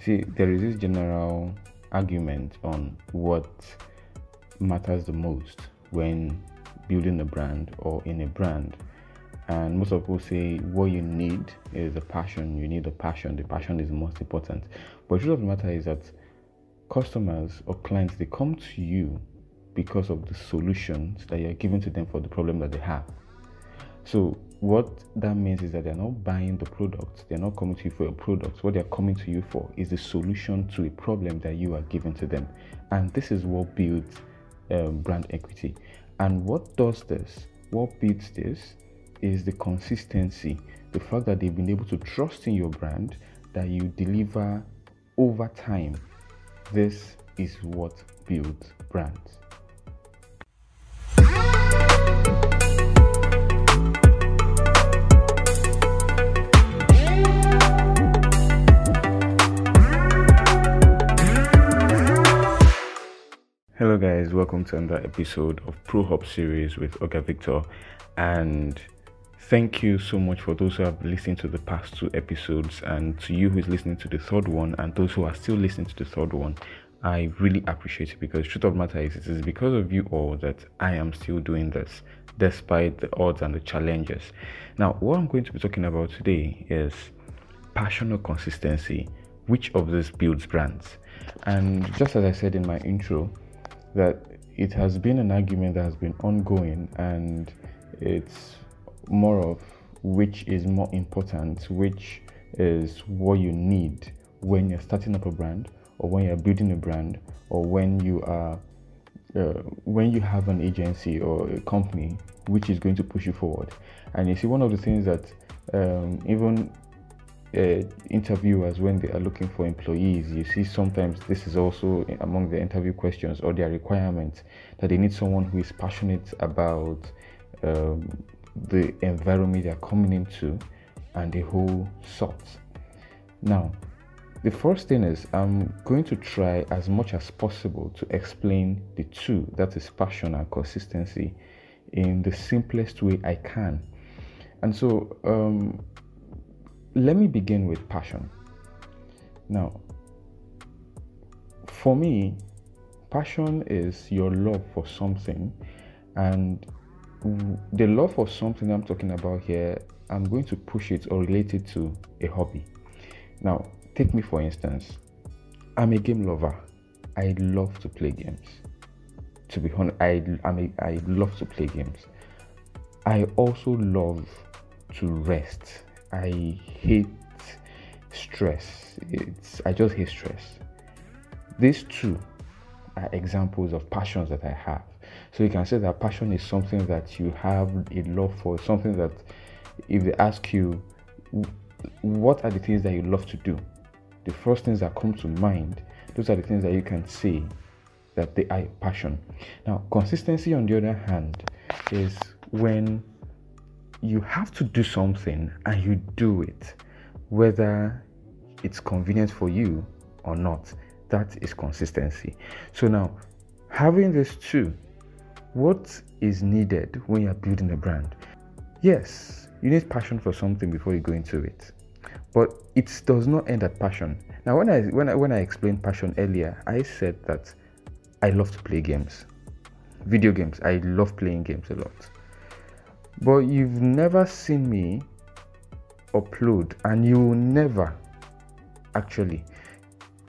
see, there is this general argument on what matters the most when building a brand or in a brand. And most of people say what you need is a passion. You need a passion. The passion is the most important. But the truth of the matter is that customers or clients they come to you because of the solutions that you're giving to them for the problem that they have. So what that means is that they're not buying the product, they're not coming to you for a product. What they're coming to you for is the solution to a problem that you are giving to them. And this is what builds um, brand equity. And what does this? What builds this is the consistency, the fact that they've been able to trust in your brand, that you deliver over time. This is what builds brands. Guys, welcome to another episode of Pro Hub series with Oga Victor. And thank you so much for those who have listened to the past two episodes, and to you who is listening to the third one, and those who are still listening to the third one. I really appreciate it because truth of matter is it is because of you all that I am still doing this despite the odds and the challenges. Now, what I'm going to be talking about today is passion or consistency. Which of these builds brands? And just as I said in my intro, that it has been an argument that has been ongoing and it's more of which is more important, which is what you need when you're starting up a brand or when you're building a brand or when you are uh, when you have an agency or a company which is going to push you forward. And you see one of the things that um, even uh, interviewers when they are looking for employees you see sometimes this is also among the interview questions or their requirements that they need someone who is passionate about um, the environment they're coming into and the whole sort. Now the first thing is i'm going to try as much as possible to explain the two that is passion and consistency in the simplest way i can. And so um, let me begin with passion. Now, for me, passion is your love for something, and the love for something I'm talking about here, I'm going to push it or relate it to a hobby. Now, take me for instance, I'm a game lover. I love to play games. To be honest, I, I'm a, I love to play games. I also love to rest. I hate stress. It's I just hate stress. These two are examples of passions that I have. So you can say that passion is something that you have a love for, something that if they ask you what are the things that you love to do, the first things that come to mind, those are the things that you can say that they are passion. Now, consistency on the other hand is when you have to do something and you do it, whether it's convenient for you or not. That is consistency. So now, having this two, what is needed when you're building a brand? Yes, you need passion for something before you go into it, but it does not end at passion. Now, when I when I when I explained passion earlier, I said that I love to play games, video games. I love playing games a lot. But you've never seen me upload, and you will never actually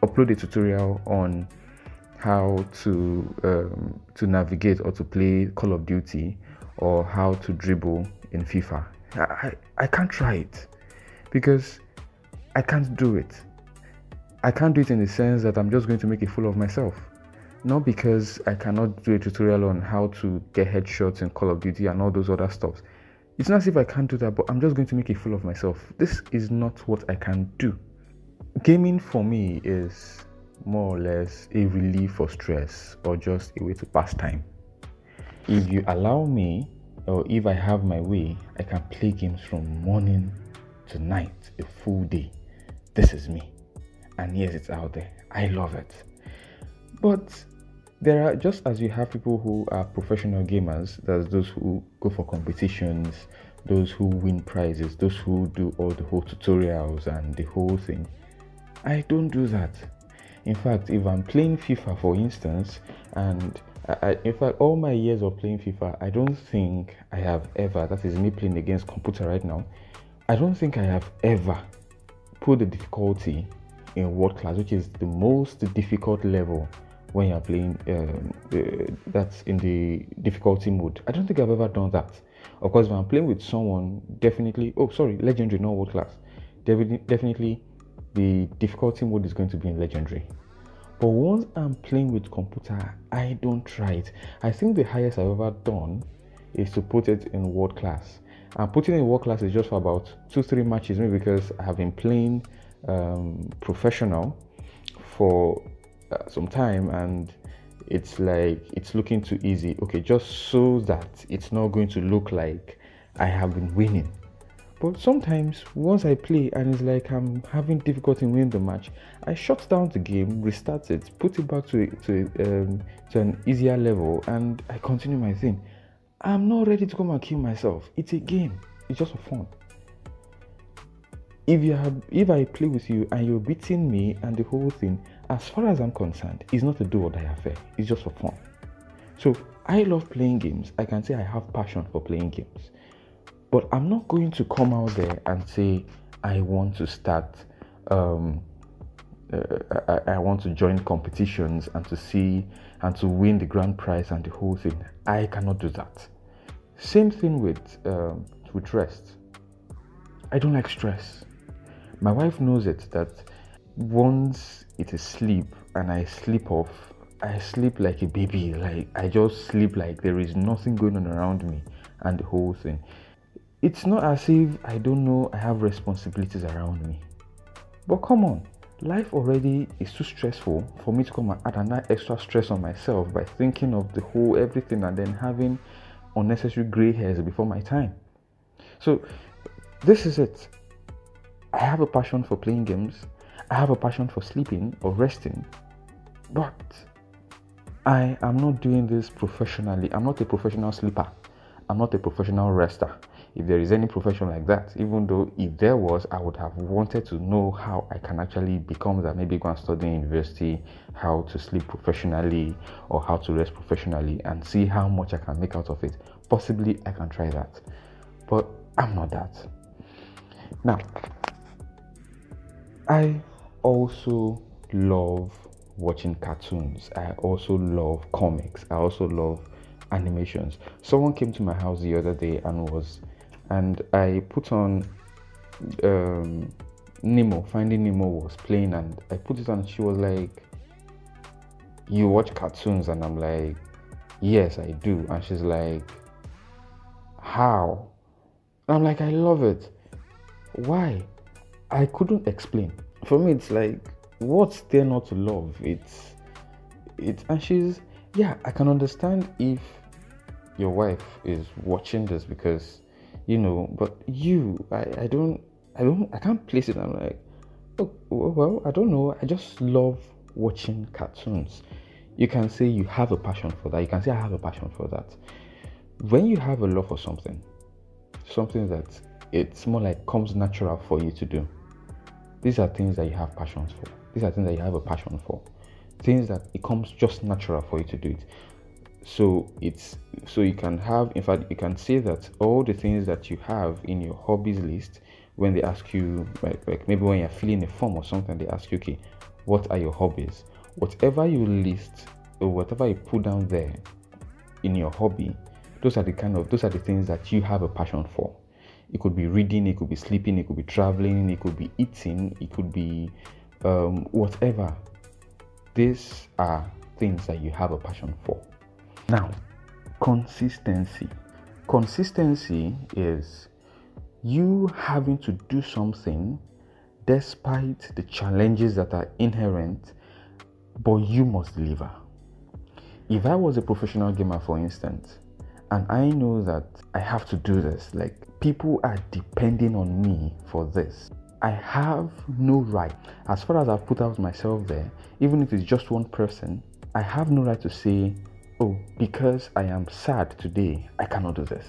upload a tutorial on how to um, to navigate or to play Call of Duty or how to dribble in FIFA. I, I can't try it because I can't do it. I can't do it in the sense that I'm just going to make a fool of myself. Not because I cannot do a tutorial on how to get headshots in Call of Duty and all those other stuff. It's not as if I can't do that, but I'm just going to make a fool of myself. This is not what I can do. Gaming for me is more or less a relief for stress or just a way to pass time. If you allow me, or if I have my way, I can play games from morning to night, a full day. This is me. And yes, it's out there. I love it. But there are just as you have people who are professional gamers, there's those who go for competitions, those who win prizes, those who do all the whole tutorials and the whole thing. I don't do that. In fact, if I'm playing FIFA, for instance, and I, in fact, all my years of playing FIFA, I don't think I have ever, that is me playing against computer right now, I don't think I have ever put the difficulty in world class, which is the most difficult level when you're playing um, uh, that's in the difficulty mode. I don't think I've ever done that. Of course, if I'm playing with someone, definitely, oh, sorry, legendary, not world class, definitely the difficulty mode is going to be in legendary. But once I'm playing with computer, I don't try it. I think the highest I've ever done is to put it in world class. And putting in world class is just for about two, three matches, maybe because I have been playing um, professional for some time and it's like it's looking too easy. Okay, just so that it's not going to look like I have been winning. But sometimes once I play and it's like I'm having difficulty in winning the match, I shut down the game, restart it, put it back to to um, to an easier level, and I continue my thing. I'm not ready to come and kill myself. It's a game. It's just for fun. If you have, if I play with you and you're beating me and the whole thing, as far as I'm concerned, it's not a do or die affair. It's just for fun. So I love playing games. I can say I have passion for playing games. But I'm not going to come out there and say I want to start. Um, uh, I, I, want to join competitions and to see and to win the grand prize and the whole thing. I cannot do that. Same thing with um, with rest. I don't like stress. My wife knows it that once it is sleep and I sleep off, I sleep like a baby. Like I just sleep like there is nothing going on around me and the whole thing it's not as if I don't know I have responsibilities around me. But come on, life already is too stressful for me to come and add another extra stress on myself by thinking of the whole everything and then having unnecessary gray hairs before my time. So, this is it. I have a passion for playing games, I have a passion for sleeping or resting, but I am not doing this professionally. I'm not a professional sleeper, I'm not a professional rester if there is any profession like that, even though if there was, I would have wanted to know how I can actually become that. Maybe go and study in university, how to sleep professionally or how to rest professionally and see how much I can make out of it. Possibly I can try that. But I'm not that. Now, I also love watching cartoons. I also love comics. I also love animations. Someone came to my house the other day and was and I put on um, Nemo, Finding Nemo was playing, and I put it on. She was like, "You watch cartoons?" And I'm like, "Yes, I do." And she's like, "How?" And I'm like, "I love it." Why? I couldn't explain. For me, it's like, what's there not to love? It's, it's, and she's, yeah, I can understand if your wife is watching this because you know but you i i don't i don't i can't place it. I'm like oh, oh well i don't know. I just love watching cartoons. You can say you have a passion for that. You can say i have a passion for that. When you have a love for something something that it's more like comes natural for you to do these are things that you have passions for. These are things that you have a passion for. Things that it comes just natural for you to do it. So it's so you can have in fact you can say that all the things that you have in your hobbies list when they ask you like, like maybe when you're filling a form or something they ask you okay what are your hobbies? Whatever you list or whatever you put down there in your hobby those are the kind of those are the things that you have a passion for it could be reading it could be sleeping it could be traveling it could be eating it could be um, whatever these are things that you have a passion for now, consistency. Consistency is you having to do something despite the challenges that are inherent, but you must deliver. If I was a professional gamer, for instance, and I know that I have to do this, like people are depending on me for this, I have no right, as far as I've put out myself there, even if it's just one person, I have no right to say, oh, because I am sad today, I cannot do this.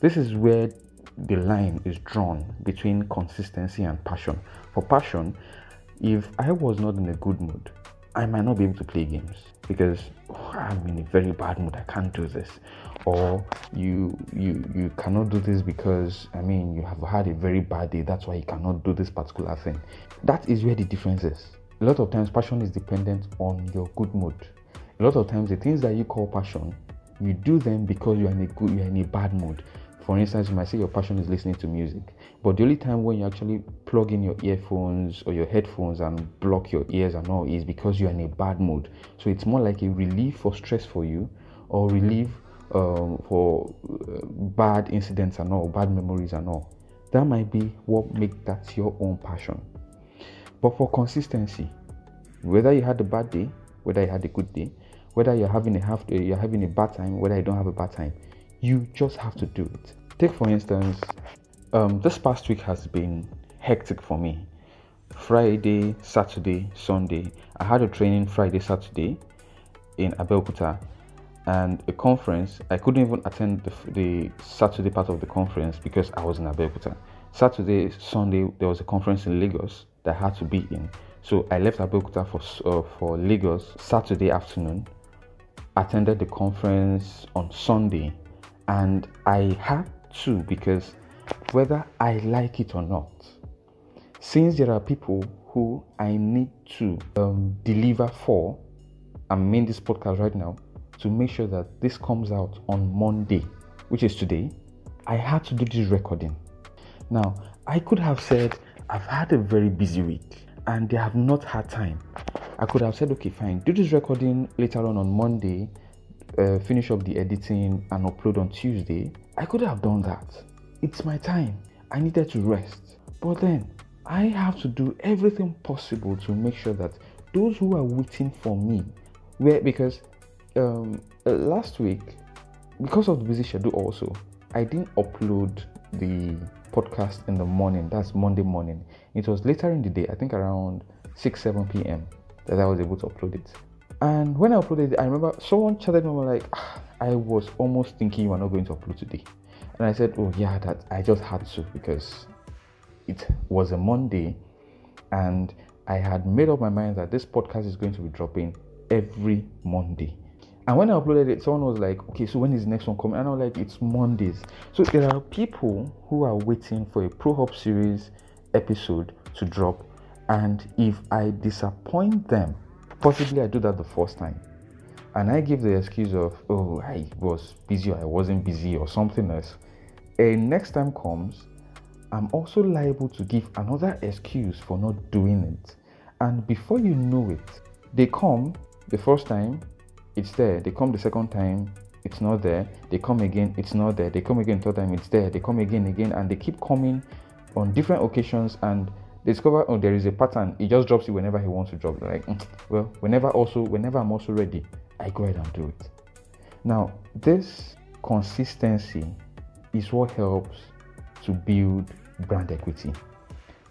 This is where the line is drawn between consistency and passion. For passion, if I was not in a good mood, I might not be able to play games because oh, I'm in a very bad mood. I can't do this, or you you you cannot do this because I mean you have had a very bad day. That's why you cannot do this particular thing. That is where the difference is. A lot of times, passion is dependent on your good mood. A lot of times, the things that you call passion, you do them because you're in a good, you're in a bad mood. For instance, you might say your passion is listening to music, but the only time when you actually plug in your earphones or your headphones and block your ears and all is because you're in a bad mood. So it's more like a relief for stress for you or relief um, for uh, bad incidents and all, bad memories and all. That might be what makes that your own passion. But for consistency, whether you had a bad day, whether you had a good day, whether you're having a half day, you're having a bad time, whether you don't have a bad time, you just have to do it. Take for instance, um, this past week has been hectic for me. Friday, Saturday, Sunday. I had a training Friday, Saturday in Abeokuta and a conference. I couldn't even attend the, the Saturday part of the conference because I was in Abeokuta. Saturday, Sunday, there was a conference in Lagos that I had to be in. So I left Abeokuta for, uh, for Lagos Saturday afternoon, attended the conference on Sunday, and I had to because whether I like it or not, since there are people who I need to um, deliver for, I'm in this podcast right now to make sure that this comes out on Monday, which is today. I had to do this recording. Now, I could have said, I've had a very busy week and they have not had time. I could have said, okay, fine, do this recording later on on Monday, uh, finish up the editing and upload on Tuesday. I could have done that. It's my time. I needed to rest. But then I have to do everything possible to make sure that those who are waiting for me, where because um, uh, last week, because of the busy schedule, also I didn't upload the podcast in the morning. That's Monday morning. It was later in the day, I think around 6 7 p.m. that I was able to upload it. And when I uploaded it, I remember someone chatted me like, ah, I was almost thinking you are not going to upload today. And I said, Oh, yeah, that I just had to because it was a Monday and I had made up my mind that this podcast is going to be dropping every Monday. And when I uploaded it, someone was like, okay, so when is the next one coming? And I was like, it's Mondays. So there are people who are waiting for a Pro Hub series episode to drop. And if I disappoint them, possibly I do that the first time and I give the excuse of, oh, I was busy or I wasn't busy or something else, and next time comes, I'm also liable to give another excuse for not doing it. And before you know it, they come the first time, it's there. They come the second time, it's not there. They come again, it's not there. They come again third time, it's there. They come again, again, and they keep coming on different occasions and discover oh there is a pattern. He just drops it whenever he wants to drop. Like mm, well, whenever also whenever I'm also ready, I go ahead and do it. Now this consistency is what helps to build brand equity.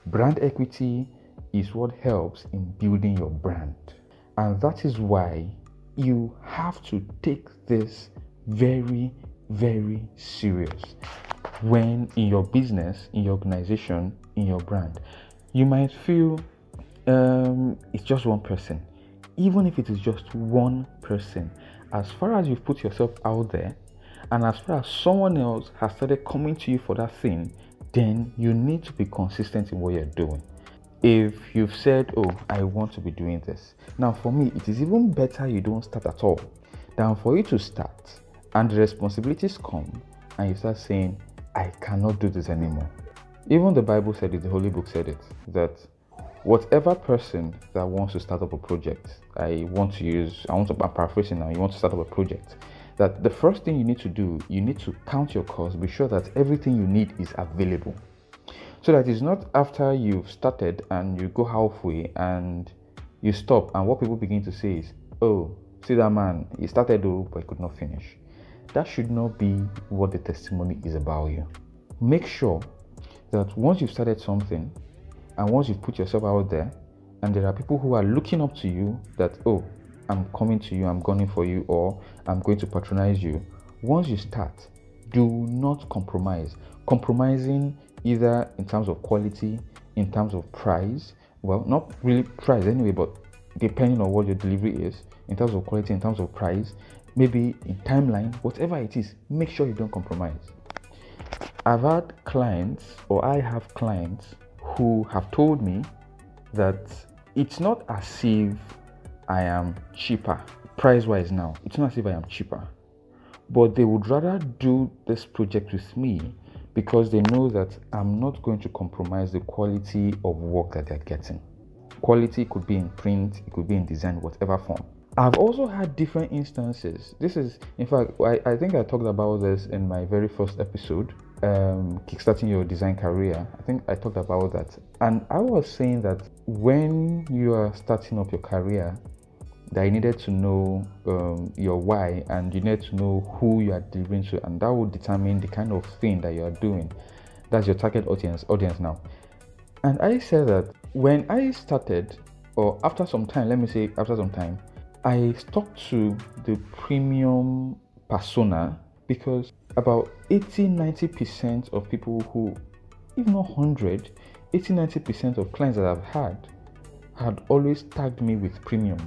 Brand equity is what helps in building your brand. And that is why you have to take this very, very serious when in your business, in your organization, in your brand. You might feel um, it's just one person. Even if it is just one person, as far as you've put yourself out there, and as far as someone else has started coming to you for that thing, then you need to be consistent in what you're doing. If you've said, Oh, I want to be doing this, now for me, it is even better you don't start at all than for you to start and the responsibilities come and you start saying, I cannot do this anymore. Even the Bible said it, the Holy Book said it, that whatever person that wants to start up a project, I want to use, I want to, I'm paraphrasing now, you want to start up a project, that the first thing you need to do, you need to count your costs, be sure that everything you need is available. So that it's not after you've started and you go halfway and you stop, and what people begin to say is, oh, see that man, he started though, but he could not finish. That should not be what the testimony is about you. Make sure that once you've started something and once you've put yourself out there, and there are people who are looking up to you that, oh, I'm coming to you, I'm gunning for you, or I'm going to patronize you. Once you start, do not compromise. Compromising either in terms of quality, in terms of price, well, not really price anyway, but depending on what your delivery is in terms of quality, in terms of price, maybe in timeline, whatever it is, make sure you don't compromise. I've had clients, or I have clients, who have told me that it's not as if I am cheaper price wise now. It's not as if I am cheaper, but they would rather do this project with me because they know that I'm not going to compromise the quality of work that they're getting. Quality could be in print, it could be in design, whatever form. I've also had different instances. This is, in fact, I, I think I talked about this in my very first episode, um, kickstarting your design career. I think I talked about that. And I was saying that when you are starting up your career, that you needed to know um, your why and you need to know who you are delivering to, and that will determine the kind of thing that you are doing. That's your target audience audience now. And I said that when I started, or after some time, let me say after some time, I stuck to the premium persona because about 80 90% of people who, even not 100, 80 90% of clients that I've had had always tagged me with premium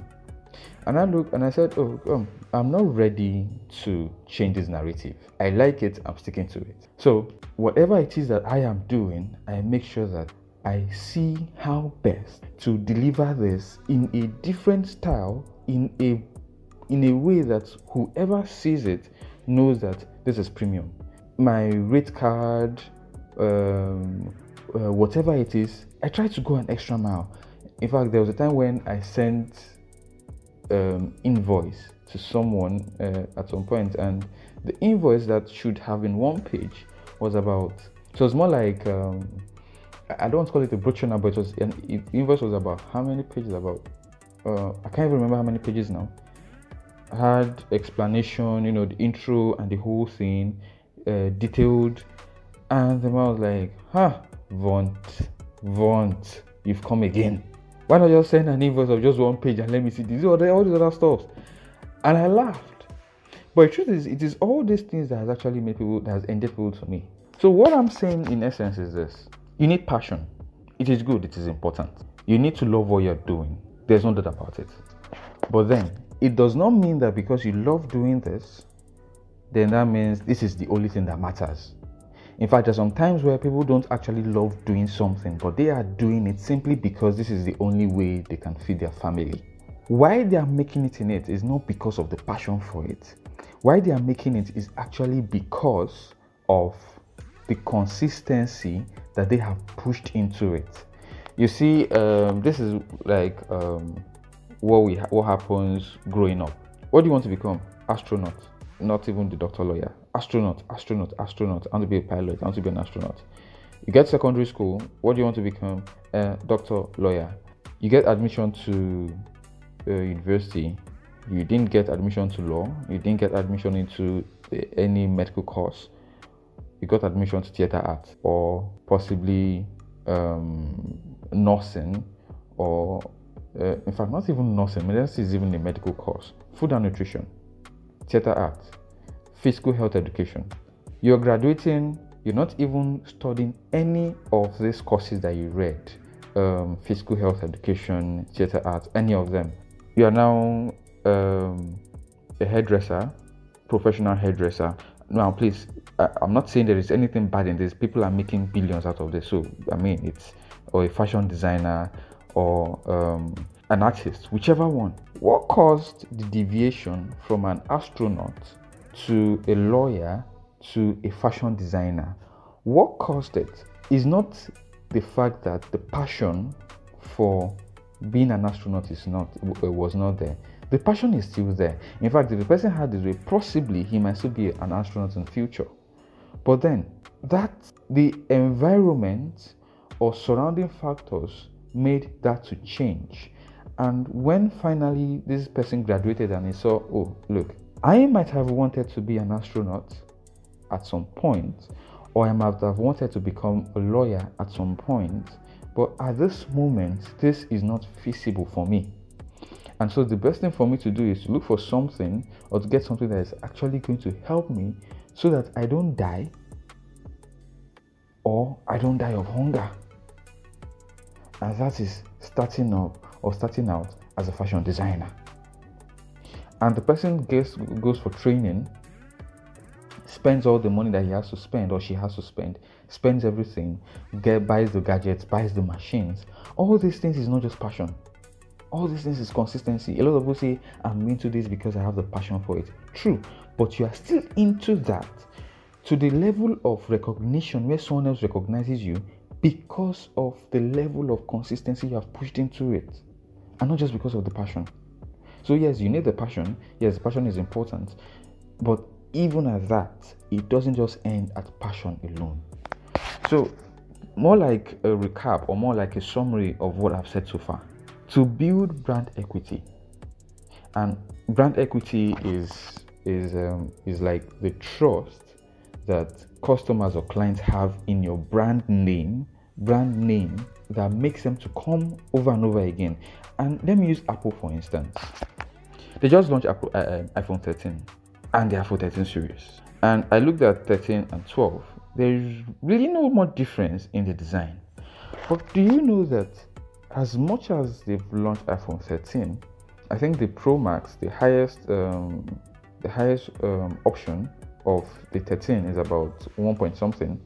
and I looked and I said, Oh, um, I'm not ready to change this narrative. I like it, I'm sticking to it. So, whatever it is that I am doing, I make sure that I see how best to deliver this in a different style, in a in a way that whoever sees it knows that this is premium. My rate card, um, uh, whatever it is, I try to go an extra mile. In fact, there was a time when I sent um, invoice to someone uh, at some point, and the invoice that should have been one page was about. So it's more like um, I don't want to call it a brochure but it was an invoice was about how many pages? About uh, I can't even remember how many pages now. I had explanation, you know, the intro and the whole thing, uh, detailed, and the man was like, "Huh, Vaunt, Vaunt, you've come again." Why not just send an invoice of just one page and let me see this or all these other stuff? And I laughed. But the truth is, it is all these things that has actually made people that has ended people to me. So what I'm saying in essence is this: you need passion. It is good. It is important. You need to love what you're doing. There's no doubt about it. But then it does not mean that because you love doing this, then that means this is the only thing that matters. In fact, there's some times where people don't actually love doing something, but they are doing it simply because this is the only way they can feed their family. Why they are making it in it is not because of the passion for it. Why they are making it is actually because of the consistency that they have pushed into it. You see, um, this is like um, what we ha- what happens growing up. What do you want to become? Astronaut not even the doctor lawyer. Astronaut, astronaut, astronaut. I want to be a pilot. I want to be an astronaut. You get secondary school. What do you want to become? A doctor, lawyer. You get admission to uh, university. You didn't get admission to law. You didn't get admission into any medical course. You got admission to theater art or possibly um, nursing or uh, in fact not even nursing. Medicine is even a medical course. Food and nutrition theater arts, physical health education. You're graduating, you're not even studying any of these courses that you read um, physical health education, theater arts, any of them. You are now um, a hairdresser, professional hairdresser. Now, please, I, am not saying there is anything bad in this. People are making billions out of this. So, I mean, it's or a fashion designer or um, an artist, whichever one. What caused the deviation from an astronaut to a lawyer to a fashion designer? What caused it is not the fact that the passion for being an astronaut is not was not there. The passion is still there. In fact, if the person had this way, possibly he might still be an astronaut in the future. But then that the environment or surrounding factors made that to change. And when finally this person graduated and he saw, oh, look, I might have wanted to be an astronaut at some point, or I might have wanted to become a lawyer at some point, but at this moment, this is not feasible for me. And so, the best thing for me to do is to look for something or to get something that is actually going to help me so that I don't die or I don't die of hunger. And that is starting up or starting out as a fashion designer. And the person gets, goes for training, spends all the money that he has to spend or she has to spend, spends everything, get, buys the gadgets, buys the machines. All these things is not just passion. All these things is consistency. A lot of people say, I'm into this because I have the passion for it. True, but you are still into that to the level of recognition where someone else recognizes you because of the level of consistency you have pushed into it and not just because of the passion. So, yes, you need the passion. Yes, passion is important. But even at that, it doesn't just end at passion alone. So, more like a recap or more like a summary of what I've said so far. To build brand equity, and brand equity is is um, is like the trust that customers or clients have in your brand name, brand name that makes them to come over and over again. And let me use Apple for instance. They just launched Apple, uh, uh iPhone 13 and the iPhone 13 series. And I looked at 13 and 12. There's really no more difference in the design. But do you know that as much as they've launched iPhone 13, I think the Pro Max, the highest, um, the highest um, option of the 13 is about 1 point something.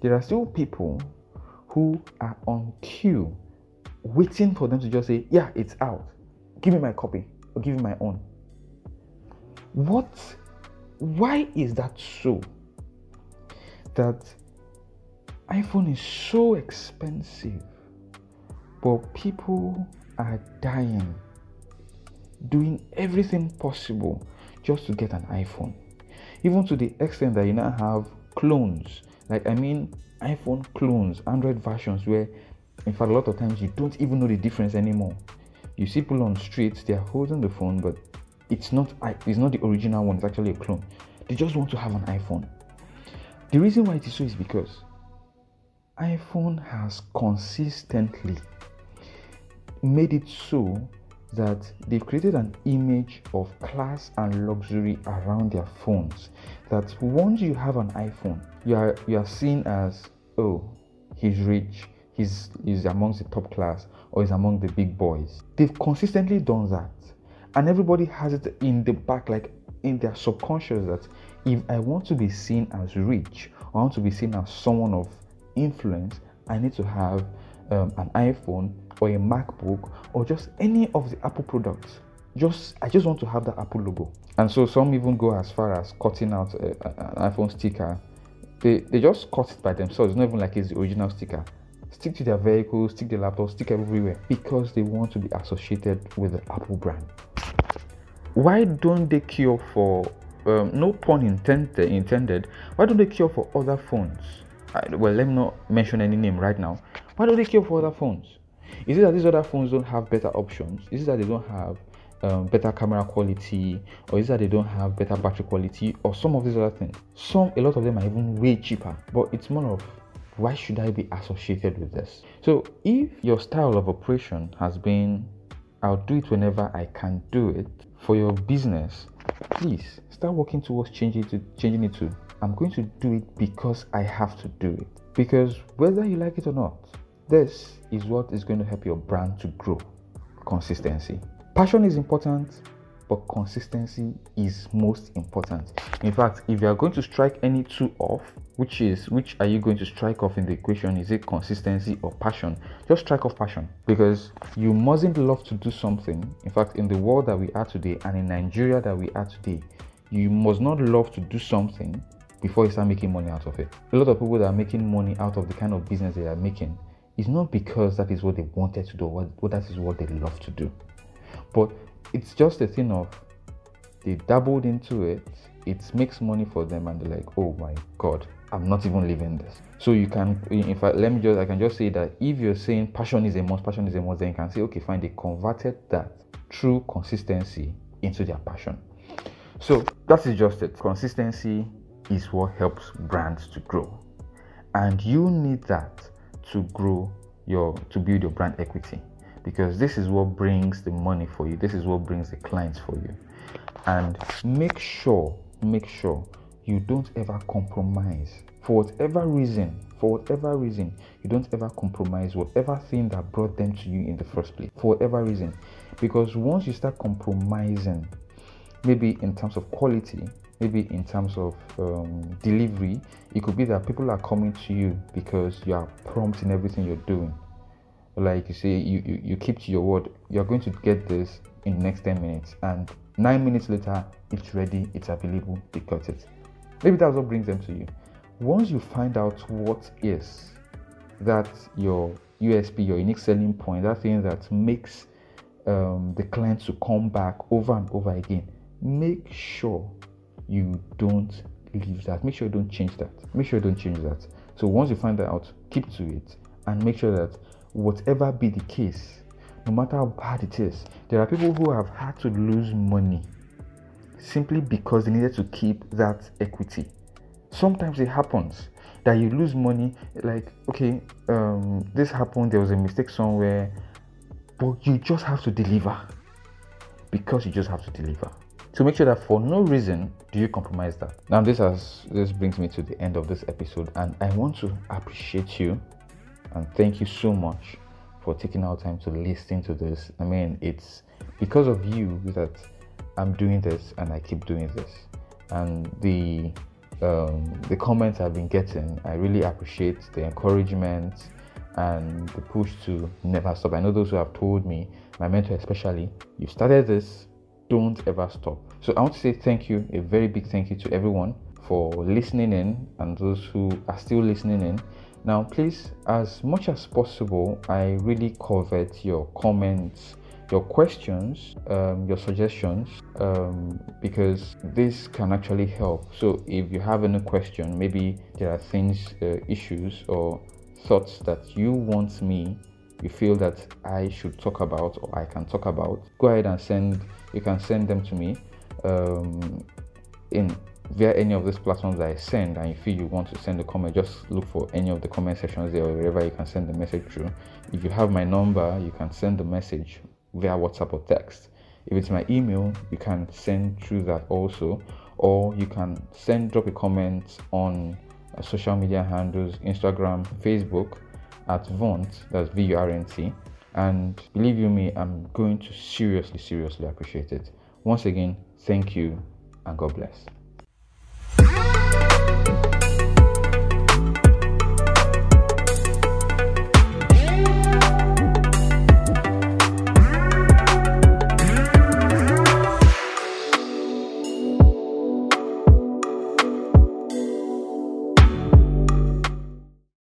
There are still people who are on queue waiting for them to just say, Yeah, it's out. Give me my copy or give me my own. What? Why is that so? That iPhone is so expensive, but people are dying, doing everything possible just to get an iPhone. Even to the extent that you now have clones. Like, I mean, iPhone clones, Android versions, where in fact, a lot of times you don't even know the difference anymore. You see people on streets, they are holding the phone, but it's not it's not the original one, it's actually a clone. They just want to have an iPhone. The reason why it is so is because iPhone has consistently made it so that they've created an image of class and luxury around their phones. That once you have an iPhone, you are you are seen as oh, he's rich, he's he's amongst the top class, or he's among the big boys. They've consistently done that, and everybody has it in the back, like in their subconscious, that if I want to be seen as rich, I want to be seen as someone of influence, I need to have um, an iPhone or a MacBook or just any of the Apple products. Just I just want to have the Apple logo. And so some even go as far as cutting out a, an iPhone sticker. They, they just cut it by themselves. It's not even like it's the original sticker. Stick to their vehicles, stick the laptop, stick everywhere because they want to be associated with the Apple brand. Why don't they cure for um, no pun intended, intended? Why don't they cure for other phones? Well, let me not mention any name right now. Why don't they care for other phones? Is it that these other phones don't have better options? Is it that they don't have um, better camera quality, or is it that they don't have better battery quality, or some of these other things? Some, a lot of them are even way cheaper. But it's more of why should I be associated with this? So if your style of operation has been I'll do it whenever I can do it for your business, please start working towards changing it to changing it to I'm going to do it because I have to do it. Because whether you like it or not, this is what is going to help your brand to grow. Consistency. Passion is important, but consistency is most important. In fact, if you are going to strike any two off, which is which are you going to strike off in the equation? Is it consistency or passion? Just strike off passion because you mustn't love to do something. In fact, in the world that we are today and in Nigeria that we are today, you must not love to do something before you start making money out of it. A lot of people that are making money out of the kind of business they are making is not because that is what they wanted to do or what that is what they love to do. But it's just a thing of they dabbled into it, it makes money for them, and they're like, oh my god, I'm not even living this. So you can, in fact, let me just, I can just say that if you're saying passion is a must, passion is a must, then you can say, okay, fine, they converted that true consistency into their passion. So that is just it. Consistency is what helps brands to grow. And you need that to grow your to build your brand equity because this is what brings the money for you. This is what brings the clients for you. And make sure, make sure you don't ever compromise for whatever reason, for whatever reason, you don't ever compromise whatever thing that brought them to you in the first place, for whatever reason. Because once you start compromising, maybe in terms of quality, maybe in terms of um, delivery, it could be that people are coming to you because you are prompt in everything you're doing. Like you say, you, you, you keep to your word, you're going to get this in the next 10 minutes, and nine minutes later, it's ready, it's available, they got it. Maybe that's what brings them to you. Once you find out what is that your USP, your unique selling point, that thing that makes um, the client to come back over and over again, make sure you don't leave that. Make sure you don't change that. Make sure you don't change that. So once you find that out, keep to it and make sure that whatever be the case, no matter how bad it is, there are people who have had to lose money simply because they needed to keep that equity. Sometimes it happens that you lose money, like, okay, um, this happened, there was a mistake somewhere, but you just have to deliver because you just have to deliver. So make sure that for no reason do you compromise that. Now this has this brings me to the end of this episode and I want to appreciate you and thank you so much for taking our time to listen to this. I mean, it's because of you that I'm doing this and I keep doing this. And the um, the comments I've been getting, I really appreciate the encouragement and the push to never stop. I know those who have told me, my mentor especially, you started this, don't ever stop. So I want to say thank you, a very big thank you to everyone for listening in and those who are still listening in. Now, please, as much as possible, I really covet your comments, your questions, um, your suggestions, um, because this can actually help. So, if you have any question, maybe there are things, uh, issues, or thoughts that you want me, you feel that I should talk about or I can talk about, go ahead and send. You can send them to me um, in via any of these platforms that I send, and if you want to send a comment, just look for any of the comment sections there or wherever you can send the message through. If you have my number, you can send the message via WhatsApp or text. If it's my email, you can send through that also, or you can send drop a comment on uh, social media handles Instagram, Facebook at Vurnt, that's V U R N T. And believe you me, I'm going to seriously, seriously appreciate it. Once again, thank you and God bless.